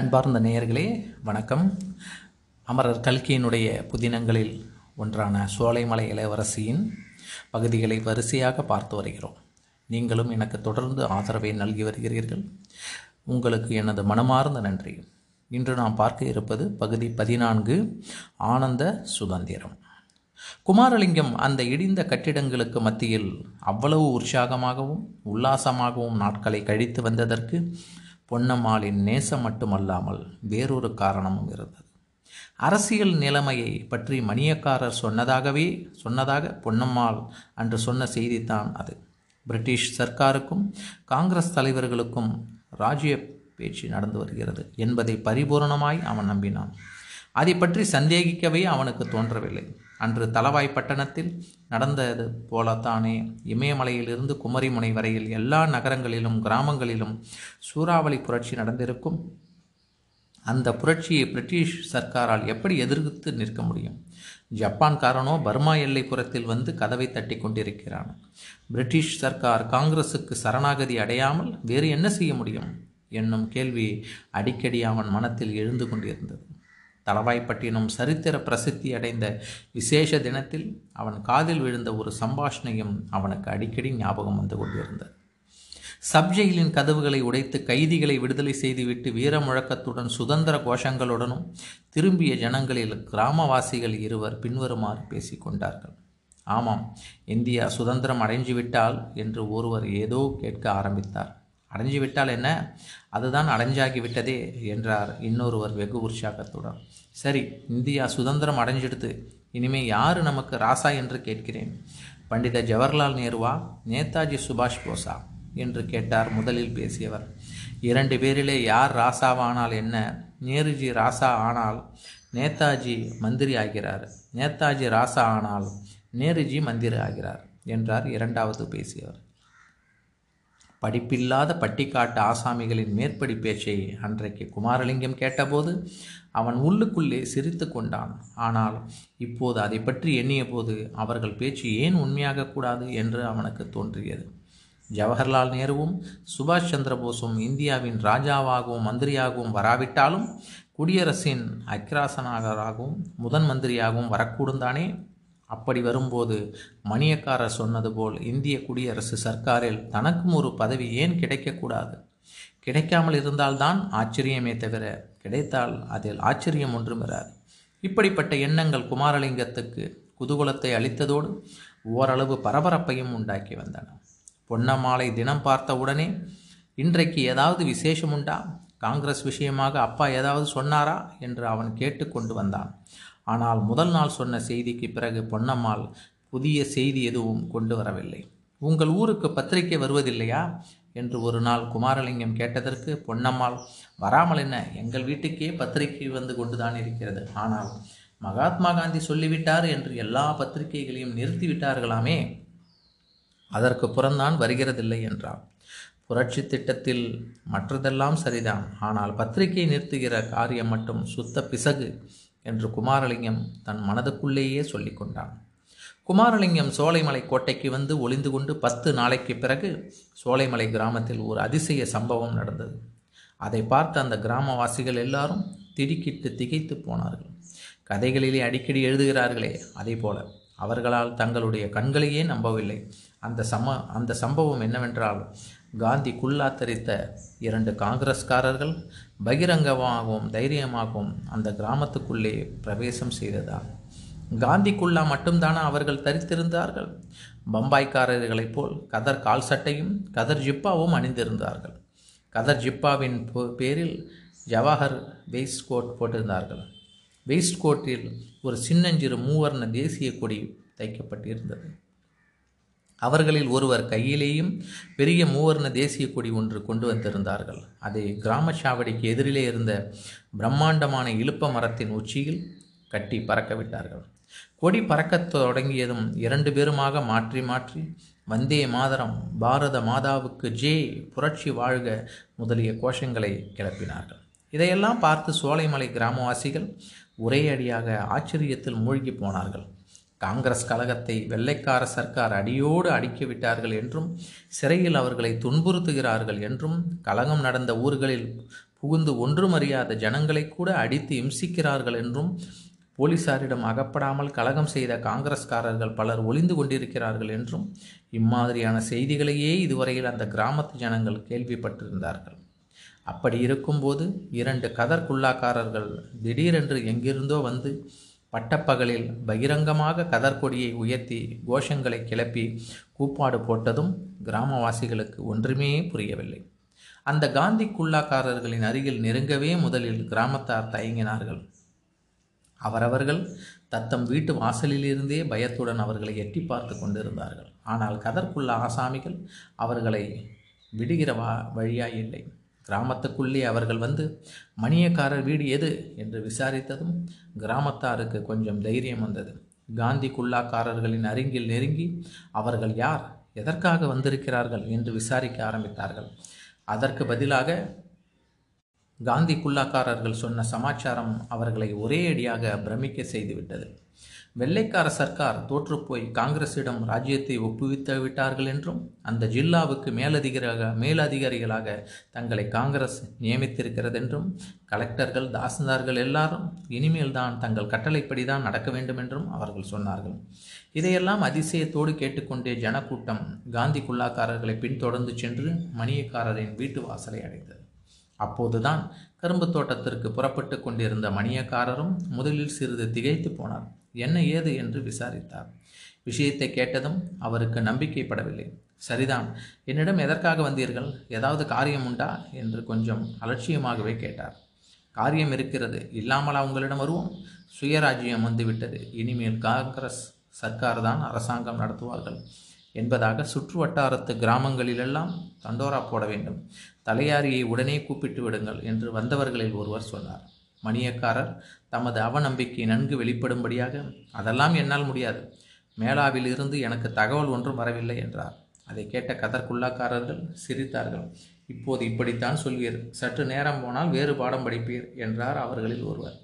அன்பார்ந்த நேயர்களே வணக்கம். அமரர் கல்கியினுடைய புதினங்களில் ஒன்றான சோலைமலை இளவரசியின் பகுதிகளை வரிசையாக பார்த்து வருகிறோம். நீங்களும் எனக்கு தொடர்ந்து ஆதரவை நல்கி வருகிறீர்கள். உங்களுக்கு எனது மனமார்ந்த நன்றி. இன்று நாம் பார்க்க இருப்பது பகுதி பதினான்கு ஆனந்த சுதந்திரம். குமாரலிங்கம் அந்த இடிந்த கட்டிடங்களுக்கு மத்தியில் அவ்வளவு உற்சாகமாகவும் உல்லாசமாகவும் நாட்களை கழித்து வந்ததற்கு பொன்னம்மாளின் நேசம் மட்டுமல்லாமல் வேறொரு காரணமும் இருந்தது. அரசியல் நிலைமையை பற்றி மணியக்காரர் சொன்னதாகவே சொன்னதாக பொன்னம்மாள் அன்று சொன்ன செய்தித்தான் அது. பிரிட்டிஷ் சர்க்காருக்கும் காங்கிரஸ் தலைவர்களுக்கும் ராஜ்ய பேச்சு நடந்து வருகிறது என்பதை பரிபூரணமாய் அவன் நம்பினான். அதை பற்றி சந்தேகிக்கவே அவனுக்கு தோன்றவில்லை. அன்று தலவாய் பட்டணத்தில் நடந்தது போலத்தானே. இமயமலையிலிருந்து குமரிமுனை வரையில் எல்லா நகரங்களிலும் கிராமங்களிலும் சூறாவளி புரட்சி நடந்திருக்கும். அந்த புரட்சியை பிரிட்டிஷ் சர்க்காரால் எப்படி எதிர்த்து நிற்க முடியும்? ஜப்பான்காரனோ பர்மா எல்லைப்புறத்தில் வந்து கதவை தட்டி கொண்டிருக்கிறான். பிரிட்டிஷ் சர்க்கார் காங்கிரஸுக்கு சரணாகதி அடையாமல் வேறு என்ன செய்ய முடியும்? என்னும் கேள்வி அடிக்கடி அவன் மனத்தில் எழுந்து கொண்டிருந்தது. தளவாய்ப்பட்டினம் சரித்திர பிரசித்தி அடைந்த விசேஷ தினத்தில் அவன் காதில் விழுந்த ஒரு சம்பாஷணையும் அவனுக்கு அடிக்கடி ஞாபகம் வந்து கொண்டிருந்தது. சப்ஜெயிலின் கதவுகளை உடைத்து கைதிகளை விடுதலை செய்துவிட்டு வீர முழக்கத்துடன் சுதந்திர கோஷங்களுடனும் திரும்பிய ஜனங்களில் கிராமவாசிகள் இருவர் பின்வருமாறு பேசிக்கொண்டார்கள் ஆமாம் இந்தியா சுதந்திரம் அடைஞ்சுவிட்டால் என்று ஒருவர் ஏதோ கேட்க ஆரம்பித்தார். அடைஞ்சு விட்டால் என்ன? அதுதான் அடைஞ்சாகிவிட்டதே என்றார் இன்னொருவர் வெகு உற்சாகத்துடன். சரி இந்தியா சுதந்திரம் அடைஞ்சிடுத்து இனிமே யார் நமக்கு ராசா என்று கேட்கிறேன். பண்டித ஜவஹர்லால் நேருவா நேதாஜி சுபாஷ் போஸா என்று கேட்டார் முதலில் பேசியவர். இரண்டு பேரிலே யார் ராசாவானால் என்ன? நேருஜி ராசா ஆனால் நேதாஜி மந்திரி ஆகிறார். நேதாஜி ராசா ஆனால் நேருஜி மந்திரி ஆகிறார் என்றார் இரண்டாவது பேசியவர். படிப்பில்லாத பட்டிக்காட்டு ஆசாமிகளின் மேற்படி பேச்சை அன்றைக்கு குமாரலிங்கம் கேட்டபோது அவன் உள்ளுக்குள்ளே சிரித்து கொண்டான். ஆனால் இப்போது அதை பற்றி எண்ணிய போது அவர்கள் பேச்சு ஏன் உண்மையாகக்கூடாது என்று அவனுக்கு தோன்றியது. ஜவஹர்லால் நேருவும் சுபாஷ் சந்திரபோஸும் இந்தியாவின் ராஜாவாகவும் மந்திரியாகவும் வராவிட்டாலும் குடியரசின் அக்கிராசனாகராகவும் முதன் மந்திரியாகவும் வரக்கூடும் தானே அப்படி வரும்போது மணியக்காரர் சொன்னது போல் இந்திய குடியரசு சர்க்காரில் தனக்கும் ஒரு பதவி ஏன் கிடைக்கக்கூடாது? கிடைக்காமல் இருந்தால்தான் ஆச்சரியமே தவிர கிடைத்தால் அதில் ஆச்சரியம் ஒன்றும் இராது இப்படிப்பட்ட எண்ணங்கள் குமாரலிங்கத்துக்கு குதூகலத்தை அளித்ததோடு ஓரளவு பரபரப்பையும் உண்டாக்கி வந்தன. பொன்னம்மாளை தினம் பார்த்தவுடனே இன்றைக்கு ஏதாவது விசேஷம் உண்டா? காங்கிரஸ் விஷயமாக அப்பா ஏதாவது சொன்னாரா? என்று அவன் கேட்டு கொண்டு வந்தான். ஆனால் முதல் நாள் சொன்ன செய்திக்கு பிறகு பொன்னம்மாள் புதிய செய்தி எதுவும் கொண்டு வரவில்லை. உங்கள் ஊருக்கு பத்திரிகை வருவதில்லையா? என்று ஒரு நாள் குமாரலிங்கம் கேட்டதற்கு பொன்னம்மாள் வராமல் என்ன? எங்கள் வீட்டுக்கே பத்திரிகை வந்து கொண்டுதான் இருக்கிறது. ஆனால் மகாத்மா காந்தி சொல்லிவிட்டார் என்று எல்லா பத்திரிகைகளையும் நிறுத்திவிட்டார்களாமே அதற்கு புறந்தான் வருகிறதில்லை என்றார் புரட்சி திட்டத்தில் மற்றதெல்லாம் சரிதான். ஆனால் பத்திரிகை நிறுத்துகிற காரியம் மட்டும் சுத்த பிசகு. என்று குமாரலிங்கம் தன் மனதுக்குள்ளேயே சொல்லி கொண்டான். குமாரலிங்கம் சோலைமலை கோட்டைக்கு வந்து ஒளிந்து கொண்டு பத்து நாளைக்கு பிறகு சோலைமலை கிராமத்தில் ஒரு அதிசய சம்பவம் நடந்தது. அதை பார்த்த அந்த கிராமவாசிகள் எல்லாரும் திடுக்கிட்டு திகைத்து போனார்கள். கதைகளிலே அடிக்கடி எழுதுகிறார்களே அதே போல அவர்களால் தங்களுடைய கண்களையே நம்பவில்லை. அந்த சம அந்த சம்பவம் என்னவென்றால் காந்தி குல்லாத்தரித்த இரண்டு காங்கிரஸ்காரர்கள் பகிரங்கமாகவும் தைரியமாகவும் அந்த கிராமத்துக்குள்ளே பிரவேசம் செய்ததால் காந்திக்குள்ளா மட்டும்தானா அவர்கள் தரித்திருந்தார்கள்? பம்பாய்க்காரர்களைப் போல் கதர் கால் சட்டையும் கதர் ஜிப்பாவும் அணிந்திருந்தார்கள். கதர் ஜிப்பாவின் பேரில் ஜவஹர் வெயிஸ்ட் கோட் போட்டிருந்தார்கள். வெயிஸ்ட் கோட்டில் ஒரு சின்னஞ்சிறு மூவர்ண தேசிய கொடி தைக்கப்பட்டிருந்தது. அவர்களில் ஒருவர் கையிலேயும் பெரிய மூவர்ண தேசிய கொடி ஒன்று கொண்டு வந்திருந்தார்கள். அதை கிராம சாவடிக்கு எதிரிலே இருந்த பிரம்மாண்டமான இழுப்ப மரத்தின் உச்சியில் கட்டி பறக்க விட்டார்கள் கொடி பறக்கத் தொடங்கியதும் இரண்டு பேருமாக மாற்றி மாற்றி வந்தே மாதரம் பாரத மாதாவுக்கு ஜே புரட்சி வாழ்க முதலிய கோஷங்களை கிளப்பினார்கள். இதையெல்லாம் பார்த்து சோலைமலை கிராமவாசிகள் ஒரே அடியாக ஆச்சரியத்தில் மூழ்கி போனார்கள். காங்கிரஸ் கழகத்தை வெள்ளைக்கார சர்க்கார் அடியோடு அடிக்கிவிட்டார்கள் என்றும் சிறையில் அவர்களை துன்புறுத்துகிறார்கள் என்றும் கலகம் நடந்த ஊர்களில் புகுந்து ஒன்றுமறியாத ஜனங்களை கூட அடித்து இம்சிக்கிறார்கள் என்றும் போலீசாரிடம் அகப்படாமல் கலகம் செய்த காங்கிரஸ்காரர்கள் பலர் ஒளிந்து கொண்டிருக்கிறார்கள் என்றும் இம்மாதிரியான செய்திகளையே இதுவரையில் அந்த கிராமத்து ஜனங்கள் கேள்விப்பட்டிருந்தார்கள். அப்படி இருக்கும்போது இரண்டு கதர் குல்லாக்காரர்கள் திடீரென்று எங்கிருந்தோ வந்து பட்டப்பகலில் பகிரங்கமாக கதர்கொடியை உயர்த்தி கோஷங்களை கிளப்பி கூப்பாடு போட்டதும் கிராமவாசிகளுக்கு ஒன்றுமே புரியவில்லை. அந்த காந்தி குல்லாக்காரர்களின் அருகில் நெருங்கவே முதலில் கிராமத்தார் தயங்கினார்கள். அவரவர்கள் தத்தம் வீட்டு வாசலிலிருந்தே பயத்துடன் அவர்களை எட்டி பார்த்து கொண்டிருந்தார்கள். ஆனால் கதற்குள்ள ஆசாமிகள் அவர்களை விடுகிற வா வழியாய் இல்லை கிராமத்துக்குள்ளே அவர்கள் வந்து மணியக்காரர் வீடு எது? என்று விசாரித்ததும் கிராமத்தாருக்கு கொஞ்சம் தைரியம் வந்தது. காந்தி குல்லாக்காரர்களின் அருகில் நெருங்கி அவர்கள் யார்? எதற்காக வந்திருக்கிறார்கள்? என்று விசாரிக்க ஆரம்பித்தார்கள். அதற்கு பதிலாக காந்தி குல்லாக்காரர்கள் சொன்ன சமாச்சாரம் அவர்களை ஒரே அடியாக பிரமிக்க செய்துவிட்டது. வெள்ளைக்கார சர்க்கார் தோற்றுப்போய் காங்கிரசிடம் ராஜ்யத்தை ஒப்புவித்து விட்டார்கள் என்றும் அந்த ஜில்லாவுக்கு மேலதிகாரியாக மேலதிகாரிகளாக தங்களை காங்கிரஸ் நியமித்திருக்கிறது என்றும் கலெக்டர்கள் தாசில்தார்கள் எல்லாரும் இனிமேல் தான் தங்கள் கட்டளைப்படி தான் நடக்க வேண்டும் என்றும் அவர்கள் சொன்னார்கள். இதையெல்லாம் அதிசயத்தோடு கேட்டுக்கொண்டே ஜனக்கூட்டம் காந்தி குல்லாக்காரர்களை பின்தொடர்ந்து சென்று மணியக்காரரின் வீட்டு வாசலை அடைந்தது அப்போதுதான் கரும்பு தோட்டத்திற்கு புறப்பட்டு கொண்டிருந்த மணியக்காரரும் முதலில் சிறிது திகைத்து போனார். என்ன ஏது என்று விசாரித்தார். விஷயத்தை கேட்டதும் அவருக்கு நம்பிக்கைப்படவில்லை. சரிதான் என்னிடம் எதற்காக வந்தீர்கள்? ஏதாவது காரியம் உண்டா? என்று கொஞ்சம் அலட்சியமாகவே கேட்டார். காரியம் இருக்கிறது இல்லாமலா உங்களிடம் வருவோம்? சுயராஜ்யம் வந்துவிட்டது இனிமேல் காங்கிரஸ் சர்க்கார் தான் அரசாங்கம் நடத்துவார்கள். என்பதாக சுற்று வட்டாரத்து கிராமங்களிலெல்லாம் தண்டோரா போட வேண்டும். தலையாரியை உடனே கூப்பிட்டு விடுங்கள் என்று வந்தவர்களில் ஒருவர் சொன்னார். மணியக்காரர் தமது அவநம்பிக்கை நன்கு வெளிப்படும்படியாக அதெல்லாம் என்னால் முடியாது. மேலாவிலிருந்து எனக்கு தகவல் ஒன்றும் வரவில்லை என்றார். அதை கேட்ட கதற்குள்ளாக்காரர்கள் சிரித்தார்கள். இப்போது இப்படித்தான் சொல்வீர். சற்று நேரம் போனால் வேறு பாடம் படிப்பீர் என்றார் அவர்களில் ஒருவர்.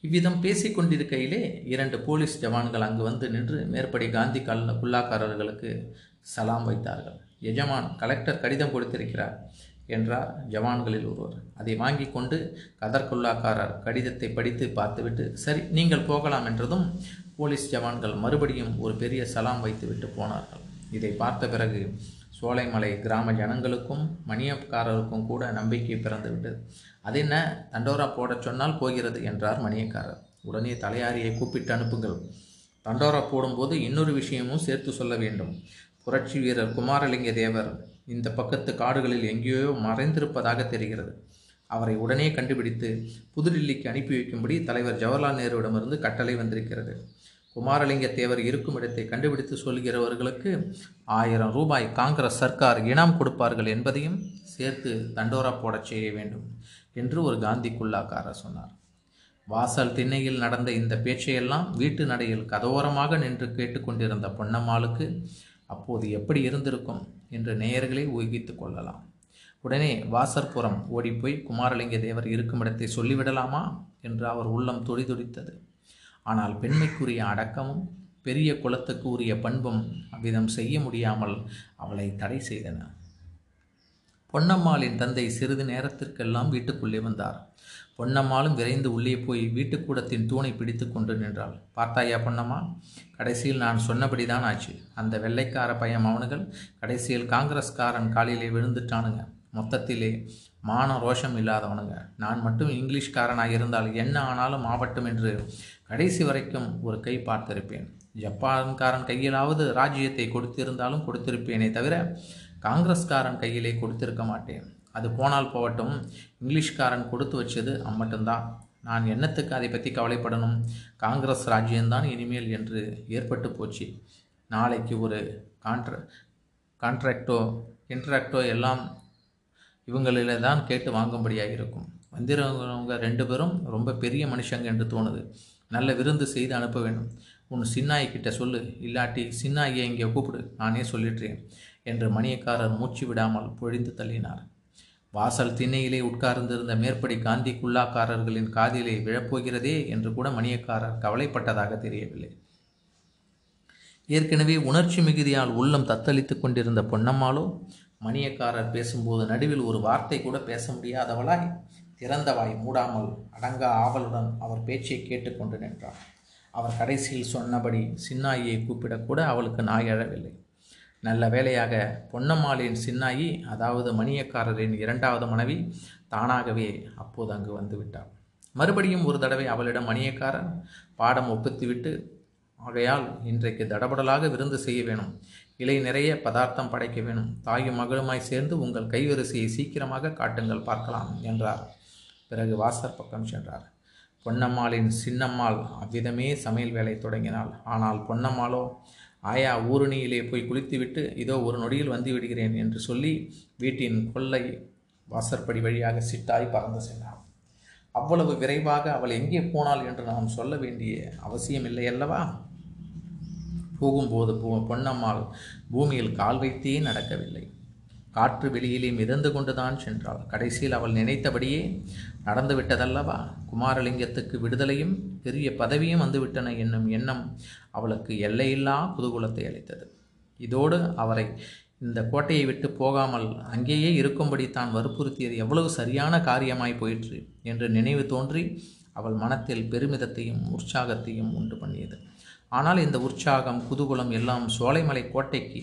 இவ்விதம் பேசிக் கொண்டிருக்கையிலே இரண்டு போலீஸ் ஜவான்கள் அங்கு வந்து நின்று மேற்படி காந்தி கல் குல்லாக்காரர்களுக்கு சலாம் வைத்தார்கள். எஜமான் கலெக்டர் கடிதம் கொடுத்திருக்கிறார். என்றார் ஜவான்களில் ஒருவர். அதை வாங்கி கொண்டு கதர்குல்லாக்காரர் கடிதத்தை படித்து பார்த்துவிட்டு சரி நீங்கள் போகலாம் என்றதும் போலீஸ் ஜவான்கள் மறுபடியும் ஒரு பெரிய சலாம் வைத்துவிட்டு போனார்கள். இதை பார்த்த பிறகு சோலைமலை கிராம ஜனங்களுக்கும் மணியக்காரருக்கும் கூட நம்பிக்கை பிறந்துவிட்டது. அது என்ன? தண்டோரா போடச் சொன்னால் போகிறது என்றார் மணியக்காரர். உடனே தலையாரியை கூப்பிட்டு அனுப்புங்கள். தண்டோரா போடும்போது இன்னொரு விஷயமும் சேர்த்து சொல்ல வேண்டும். புரட்சி வீரர் குமாரலிங்க தேவர் இந்த பக்கத்து காடுகளில் எங்கேயோ மறைந்திருப்பதாக தெரிகிறது. அவரை உடனே கண்டுபிடித்து புதுடில்லிக்கு அனுப்பி வைக்கும்படி தலைவர் ஜவஹர்லால் நேருவிடமிருந்து கட்டளை வந்திருக்கிறது. குமாரலிங்க தேவர் இருக்கும் இடத்தை கண்டுபிடித்து சொல்கிறவர்களுக்கு ஆயிரம் ரூபாய் காங்கிரஸ் சர்க்கார் இனாம் கொடுப்பார்கள் என்பதையும் சேர்த்து தண்டோரா போடச் செய்ய வேண்டும் என்று ஒரு காந்தி குல்லாக்காரர் சொன்னார். வாசல் திண்ணையில் நடந்த இந்த பேச்சையெல்லாம் வீட்டு நடையில் கதோரமாக நின்று கேட்டுக்கொண்டிருந்த பொன்னம்மாளுக்கு அப்போது எப்படி இருந்திருக்கும்? என்று நேயர்களை ஊகித்து கொள்ளலாம். உடனே வாசற்புறம் ஓடிப்போய் குமாரலிங்க தேவர் இருக்கும் இடத்தை சொல்லிவிடலாமா? என்று அவர் உள்ளம் துடிதுடித்தது. ஆனால் பெண்மைக்குரிய அடக்கமும் பெரிய குலத்துக்கு உரிய பண்பும் அவ்விதம் செய்ய முடியாமல் அவளை தடை செய்தன. பொன்னம்மாளின் தந்தை சிறிது நேரத்திற்கெல்லாம் வீட்டுக்குள்ளே வந்தார். பொன்னம்மாளும் விரைந்து உள்ளே போய் வீட்டுக்கூடத்தின் தூணை பிடித்து கொண்டு நின்றாள். பார்த்தாயா பொன்னம்மா கடைசியில் நான் சொன்னபடிதான் ஆச்சு. அந்த வெள்ளைக்கார பையன் அவனுகள் கடைசியில் காங்கிரஸ்காரன் காலிலே விழுந்துட்டானுங்க. மொத்தத்திலே மான ரோஷம் இல்லாதவனுங்க. நான் மட்டும் இங்கிலீஷ்காரனாக இருந்தால் என்ன ஆனாலும் ஆபட்டும் என்று கடைசி வரைக்கும் ஒரு கை பார்த்திருப்பேன். ஜப்பான்காரன் கையிலாவது ராஜ்யத்தை கொடுத்திருந்தாலும் கொடுத்திருப்பேனே தவிர காங்கிரஸ்காரன் கையிலே கொடுத்திருக்க மாட்டேன். அது போனால் போகட்டும். இங்கிலீஷ்காரன் கொடுத்து வச்சது அம்மட்டும்தான் நான் என்னத்துக்கு அதை பற்றி கவலைப்படணும்? காங்கிரஸ் ராஜ்யம்தான் இனிமேல் என்று ஏற்பட்டு போச்சு. நாளைக்கு ஒரு கான்ட்ர கான்ட்ராக்டோ இன்ட்ராக்டோ எல்லாம் இவங்களில் தான் கேட்டு வாங்கும்படியாக இருக்கும் வந்திருக்கிறவங்க ரெண்டு பேரும் ரொம்ப பெரிய மனுஷங்க என்று தோணுது. நல்ல விருந்து செய்து அனுப்ப வேண்டும். உன் சின்னாய்கிட்ட சொல்லு இல்லாட்டி சின்னாயை இங்கே கூப்பிடு நானே சொல்லிடுறேன் என்று மணியக்காரர் மூச்சு விடாமல் பொழிந்து தள்ளினார். வாசல் திண்ணையிலே உட்கார்ந்திருந்த மேற்படி காந்தி குல்லாக்காரர்களின் காதிலே விழப்போகிறதே என்று கூட மணியக்காரர் கவலைப்பட்டதாக தெரியவில்லை. ஏற்கனவே உணர்ச்சி மிகுதியால் உள்ளம் தத்தளித்து கொண்டிருந்த பொன்னம்மாளோ மணியக்காரர் பேசும்போது நடுவில் ஒரு வார்த்தை கூட பேச முடியாதவளாய் திறந்தவாய் மூடாமல் அடங்கா ஆவலுடன் அவர் பேச்சை கேட்டுக்கொண்டு நின்றார். அவர் கடைசியில் சொன்னபடி சின்னாயியை கூப்பிடக்கூட அவளுக்கு நாய் அழவில்லை. நல்ல வேளையாக பொன்னம்மாளின் சின்னாயி அதாவது மணியக்காரரின் இரண்டாவது மனைவி தானாகவே அப்போது அங்கு வந்துவிட்டார் மறுபடியும் ஒரு தடவை அவளிடம் மணியக்காரன் பாடம் ஒப்புத்துவிட்டு ஆகையால் இன்றைக்கு தடபடலாக விருந்து செய்ய வேணும். இலை நிறைய பதார்த்தம் படைக்க வேணும். தாயும் மகளுமாய் சேர்ந்து உங்கள் கைவரிசையை சீக்கிரமாக காட்டுங்கள் பார்க்கலாம் என்றார். பிறகு வாசற் பக்கம் சென்றார். பொன்னம்மாளின் சின்னம்மாள் அவ்விதமே சமையல் வேலை தொடங்கினாள். ஆனால் பொன்னம்மாளோ ஆயா ஊருணியிலே போய் குளித்துவிட்டு இதோ ஒரு நொடியில் வந்து விடுகிறேன் என்று சொல்லி வீட்டின் கொள்ளை வாசற்படி வழியாக சிட்டாய் பறந்து சென்றாள் அவ்வளவு விரைவாக அவள் எங்கே போனாள் என்று நாம் சொல்ல வேண்டிய அவசியம் இல்லை அல்லவா? போகும்போது பொ பொன்னம்மாள் பூமியில் கால் வைத்தே நடக்கவில்லை. காற்று வெளியிலே மிதந்து கொண்டுதான் சென்றாள். கடைசியில் அவள் நினைத்தபடியே நடந்துவிட்டதல்லவா? குமாரலிங்கத்துக்கு விடுதலையும் பெரிய பதவியும் வந்துவிட்டன என்னும் எண்ணம் அவளுக்கு எல்லையில்லா குதூகுலத்தை அளித்தது. இதோடு அவரை இந்த கோட்டையை விட்டு போகாமல் அங்கேயே இருக்கும்படி தான் வற்புறுத்தியது எவ்வளவு சரியான காரியமாய் போயிற்று என்று நினைவு தோன்றி அவள் மனத்தில் பெருமிதத்தையும் உற்சாகத்தையும் உண்டு பண்ணியது. ஆனால் இந்த உற்சாகம் குதூகுலம் எல்லாம் சோலைமலை கோட்டைக்கு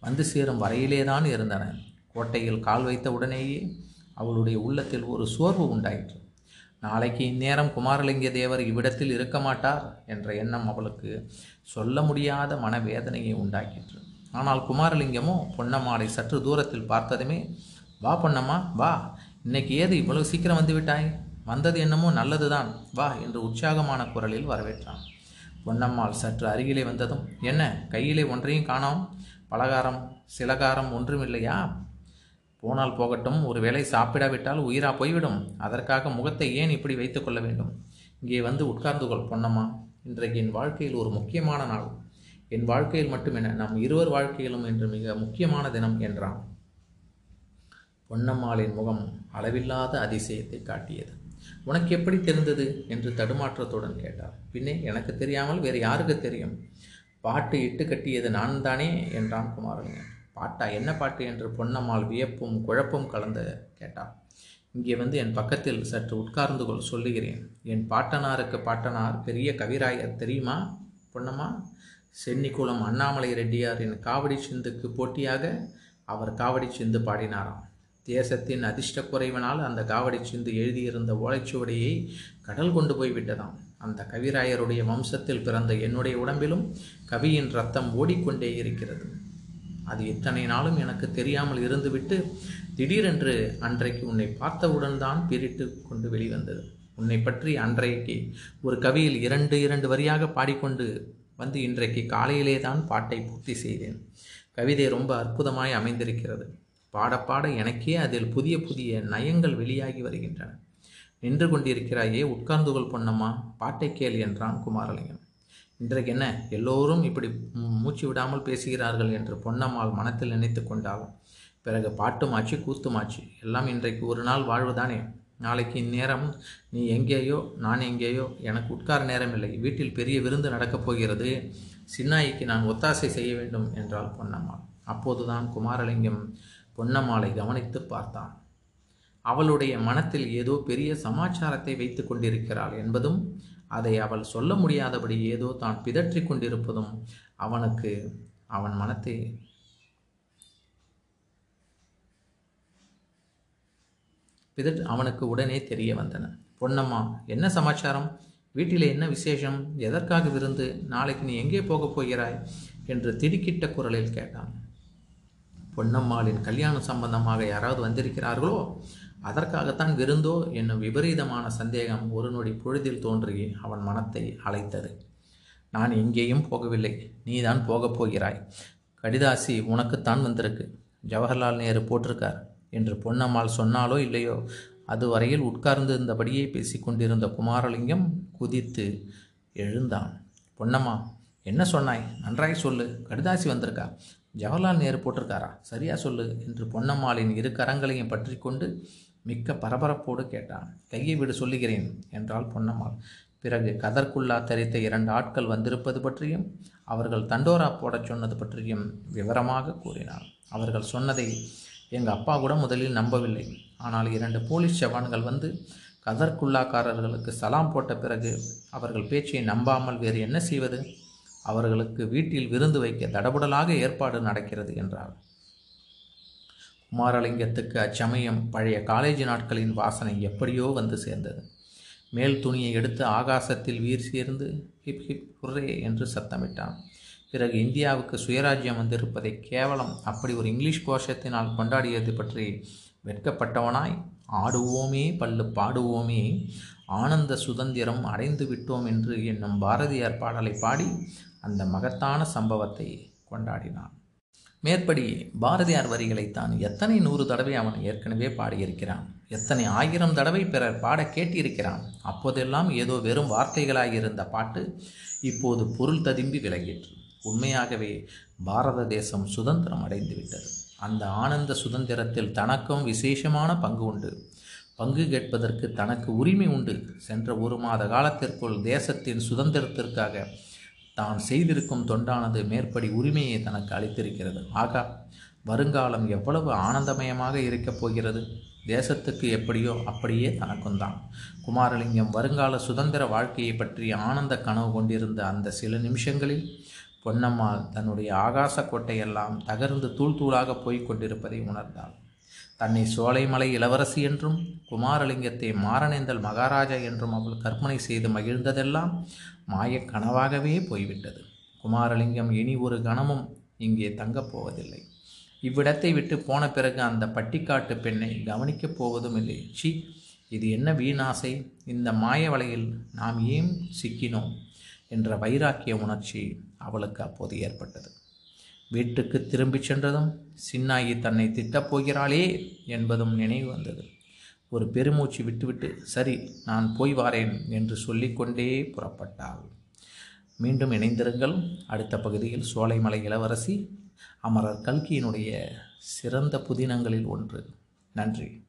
வந்து சேரும் வரையிலேதான் இருந்தன. கோட்டையில் கால் வைத்த உடனேயே அவளுடைய உள்ளத்தில் ஒரு சோர்வு உண்டாயிற்று. நாளைக்கு இந்நேரம் குமாரலிங்க தேவர் இவ்விடத்தில் இருக்க மாட்டார் என்ற எண்ணம் அவளுக்கு சொல்ல முடியாத மனவேதனையை உண்டாக்கிற்று. ஆனால் குமாரலிங்கமோ பொன்னம்மாளை சற்று தூரத்தில் பார்த்ததுமே வா பொன்னம்மா வா. இன்னைக்கு ஏது இவ்வளவு சீக்கிரம் வந்து விட்டாய்? வந்தது என்னமோ நல்லதுதான். வா என்று உற்சாகமான குரலில் வரவேற்றான். பொன்னம்மாள் சற்று அருகிலே வந்ததும் என்ன கையிலே ஒன்றையும் காணோம்? பலகாரம் சிலகாரம் ஒன்றுமில்லையா? போனால் போகட்டும் ஒருவேளை சாப்பிடாவிட்டால் உயிரா போய்விடும். அதற்காக முகத்தை ஏன் இப்படி வைத்துக் கொள்ள வேண்டும்? இங்கே வந்து உட்கார்ந்து கொள் பொன்னம்மா. இன்றைக்கு என் வாழ்க்கையில் ஒரு முக்கியமான நாள். என் வாழ்க்கையில் மட்டுமென்ன நம் இருவர் வாழ்க்கையிலும் இன்று மிக முக்கியமான தினம் என்றான். பொன்னம்மாளின் முகம் அளவில்லாத அதிசயத்தை காட்டியது. உனக்கு எப்படி தெரிந்தது? என்று தடுமாற்றத்துடன் கேட்டார். பின்னே எனக்கு தெரியாமல் வேறு யாருக்கு தெரியும்? பாட்டு இட்டு கட்டியது நான் தானே என்றான் குமாரலிங்கன் பாட்டா என்ன பாட்டு? என்று பொன்னம்மாள் வியப்பும் குழப்பும் கலந்த கேட்டாள் இங்கே வந்து என் பக்கத்தில் சற்று உட்கார்ந்து கொள் சொல்லுகிறேன். என் பாட்டனாருக்கு பாட்டனார் பெரிய கவிராயர் தெரியுமா பொன்னம்மா சென்னிக்குளம் அண்ணாமலை ரெட்டியாரின் காவடி சிந்துக்கு போட்டியாக அவர் காவடி சிந்து பாடினாராம். தேசத்தின் அதிர்ஷ்ட குறைவனால் அந்த காவடி சிந்து எழுதியிருந்த ஓலைச்சுவடியை கடல் கொண்டு போய் விட்டதாம். அந்த கவிராயருடைய வம்சத்தில் பிறந்த என்னுடைய உடம்பிலும் கவியின் ரத்தம் ஓடிக்கொண்டே இருக்கிறது. அது இத்தனை நாளும் எனக்கு தெரியாமல் இருந்துவிட்டு திடீரென்று அன்றைக்கு உன்னை பார்த்தவுடன் தான் பிரிட்டு கொண்டு வெளிவந்தது. உன்னை பற்றி அன்றைக்கு ஒரு கவியில் இரண்டு இரண்டு வரியாக பாடிக்கொண்டு வந்து இன்றைக்கு காலையிலே தான் பாட்டை பூர்த்தி செய்தேன். கவிதை ரொம்ப அற்புதமாய் அமைந்திருக்கிறது. பாட பாட எனக்கே அதில் புதிய புதிய நயங்கள் வெளியாகி வருகின்றன. நின்று கொண்டிருக்கிறாயே உட்கார்ந்து கொள் பொன்னம்மா பாட்டை கேள் என்றான் குமாரலிங்கம். இன்றைக்கு என்ன? எல்லோரும் இப்படி மூச்சு விடாமல் பேசுகிறார்கள் என்று பொன்னம்மாள் மனத்தில் நினைத்து கொண்டாலும் பிறகு பாட்டுமாச்சு கூத்துமாச்சு எல்லாம் இன்றைக்கு ஒரு நாள் வாழ்வுதானே? நாளைக்கு இந்நேரம் நீ எங்கேயோ நான் எங்கேயோ எனக்கு உட்கார நேரம் இல்லை வீட்டில் பெரிய விருந்து நடக்கப் போகிறது. சின்னாய்க்கு நான் ஒத்தாசை செய்ய வேண்டும் என்றாள் பொன்னம்மாள். அப்போதுதான் குமாரலிங்கம் பொன்னம்மாளை கவனித்து பார்த்தான். அவளுடைய மனத்தில் ஏதோ பெரிய சமாச்சாரத்தை வைத்து கொண்டிருக்கிறாள் என்பதும் அதை அவள் சொல்ல முடியாதபடி ஏதோ தான் பிதற்றிக் கொண்டிருப்பதும் அவனுக்கு அவன் மனத்தை பிதற் அவனுக்கு உடனே தெரிய வந்தன. பொன்னம்மா என்ன சமாச்சாரம்? வீட்டிலே என்ன விசேஷம்? எதற்காக விருந்து? நாளைக்கு நீ எங்கே போகப் போகிறாய்? என்று திடுக்கிட்ட குரலில் கேட்டான். பொன்னம்மாளின் கல்யாணம் சம்பந்தமாக யாராவது வந்திருக்கிறார்களோ அதற்காகத்தான் விருந்தோ என்னும் விபரீதமான சந்தேகம் ஒரு நொடி பொழுதில் தோன்றி அவன் மனத்தை அழைத்தது நான் எங்கேயும் போகவில்லை. நீதான் போகப் போகிறாய். கடிதாசி உனக்குத்தான் வந்திருக்கு. ஜவஹர்லால் நேரு போட்டிருக்கார் என்று பொன்னம்மாள் சொன்னாலோ இல்லையோ? அதுவரையில் உட்கார்ந்து இருந்தபடியே பேசிக்கொண்டிருந்த குமாரலிங்கம் குதித்து எழுந்தான். பொன்னம்மா என்ன சொன்னாய்? நன்றாய் சொல்லு. கடிதாசி வந்திருக்கா? ஜவஹர்லால் நேரு போட்டிருக்காரா? சரியா சொல்லு என்று பொன்னம்மாளின் இரு கரங்களையும் பற்றி கொண்டு மிக்க பரபரப்போடு கேட்டான். கையை விடு சொல்லுகிறேன் என்றாள் பொன்னம்மாள். பிறகு கதற்குள்ளா தரித்த இரண்டு ஆட்கள் வந்திருப்பது பற்றியும் அவர்கள் தண்டோரா போடச் சொன்னது பற்றியும் விவரமாக கூறினார் அவர்கள் சொன்னதை எங்கள் அப்பா கூட முதலில் நம்பவில்லை. ஆனால் இரண்டு போலீஸ் ஜவான்கள் வந்து கதற்குள்ளாக்காரர்களுக்கு சலாம் போட்ட பிறகு அவர்கள் பேச்சை நம்பாமல் வேறு என்ன செய்வது? அவர்களுக்கு வீட்டில் விருந்து வைக்க தடபுடலாக ஏற்பாடு நடக்கிறது என்றார் குமாரலிங்கத்துக்கு அச்சமயம் பழைய காலேஜ் நாட்களின் வாசனை எப்படியோ வந்து சேர்ந்தது. மேல் துணியை எடுத்து ஆகாசத்தில் வீர் சேர்ந்து ஹிப் ஹிப் ஹுர்ரே என்று சத்தமிட்டான். பிறகு இந்தியாவுக்கு சுயராஜ்யம் வந்திருப்பதை கேவலம் அப்படி ஒரு இங்கிலீஷ் கோஷத்தினால் கொண்டாடியது பற்றி வெட்கப்பட்டவனாய் ஆடுவோமே பல்லு பாடுவோமே ஆனந்த சுதந்திரம் அடைந்து விட்டோம் என்று என்னும் பாரதியார் பாடலை பாடி அந்த மகத்தான சம்பவத்தை கொண்டாடினான். மேற்படி பாரதியார் வரிகளைத்தான் எத்தனை நூறு தடவை அவன் ஏற்கனவே பாடியிருக்கிறான். எத்தனை ஆயிரம் தடவை பிறர் பாட கேட்டிருக்கிறான். அப்போதெல்லாம் ஏதோ வெறும் வார்த்தைகளாயிருந்த பாட்டு இப்போது பொருள் ததும்பி விலகிற்று உண்மையாகவே பாரத தேசம் சுதந்திரம் அடைந்து விட்டது அந்த ஆனந்த சுதந்திரத்தில் தனக்கும் விசேஷமான பங்கு உண்டு. பங்கு கேட்பதற்கு தனக்கு உரிமை உண்டு. சென்ற ஒரு மாத காலத்திற்குள் தேசத்தின் சுதந்திரத்திற்காக தான் செய்திருக்கும் தொண்டானது மேற்படி உரிமையை தனக்கு அளித்திருக்கிறது. ஆகா வருங்காலம் எவ்வளவு ஆனந்தமயமாக இருக்கப் போகிறது? தேசத்துக்கு எப்படியோ அப்படியே தனக்கும் தான் குமாரலிங்கம் வருங்கால சுதந்திர வாழ்க்கையை பற்றி ஆனந்த கனவு கொண்டிருந்த அந்த சில நிமிஷங்களில் பொன்னம்மாள் தன்னுடைய ஆகாச கோட்டையெல்லாம் தகர்ந்து தூள் தூளாக போய்க் கொண்டிருப்பதை உணர்ந்தாள். தன்னை சோலைமலை இளவரசி என்றும் குமாரலிங்கத்தை மாரணேந்தல் மகாராஜா என்றும் அவள் கற்பனை செய்து மகிழ்ந்ததெல்லாம் மாயக் கனவாகவே போய்விட்டது. குமாரலிங்கம் இனி ஒரு கணமும் இங்கே தங்கப் போவதில்லை. இவ்விடத்தை விட்டு போன பிறகு அந்த பட்டிக்காட்டு பெண்ணை கவனிக்கப் போவதும் இல்லை. சி இது என்ன வீணாசை? இந்த மாய வலையில் நாம் ஏன் சிக்கினோம்? என்ற வைராக்கிய உணர்ச்சி அவளுக்கு அப்போது ஏற்பட்டது. வீட்டுக்கு திரும்பிச் சென்றதும் சின்னாயி தன்னை திட்டப் போகிறாளே என்பதும் நினைவு வந்தது. ஒரு பெருமூச்சு விட்டுவிட்டு சரி நான் போய் வாரேன் என்று சொல்லிக்கொண்டே புறப்பட்டாள். மீண்டும் இணைந்திருங்கள். அடுத்த பகுதியில் சோலைமலை இளவரசி அமரர் கல்கியினுடைய சிறந்த புதினங்களில் ஒன்று. நன்றி.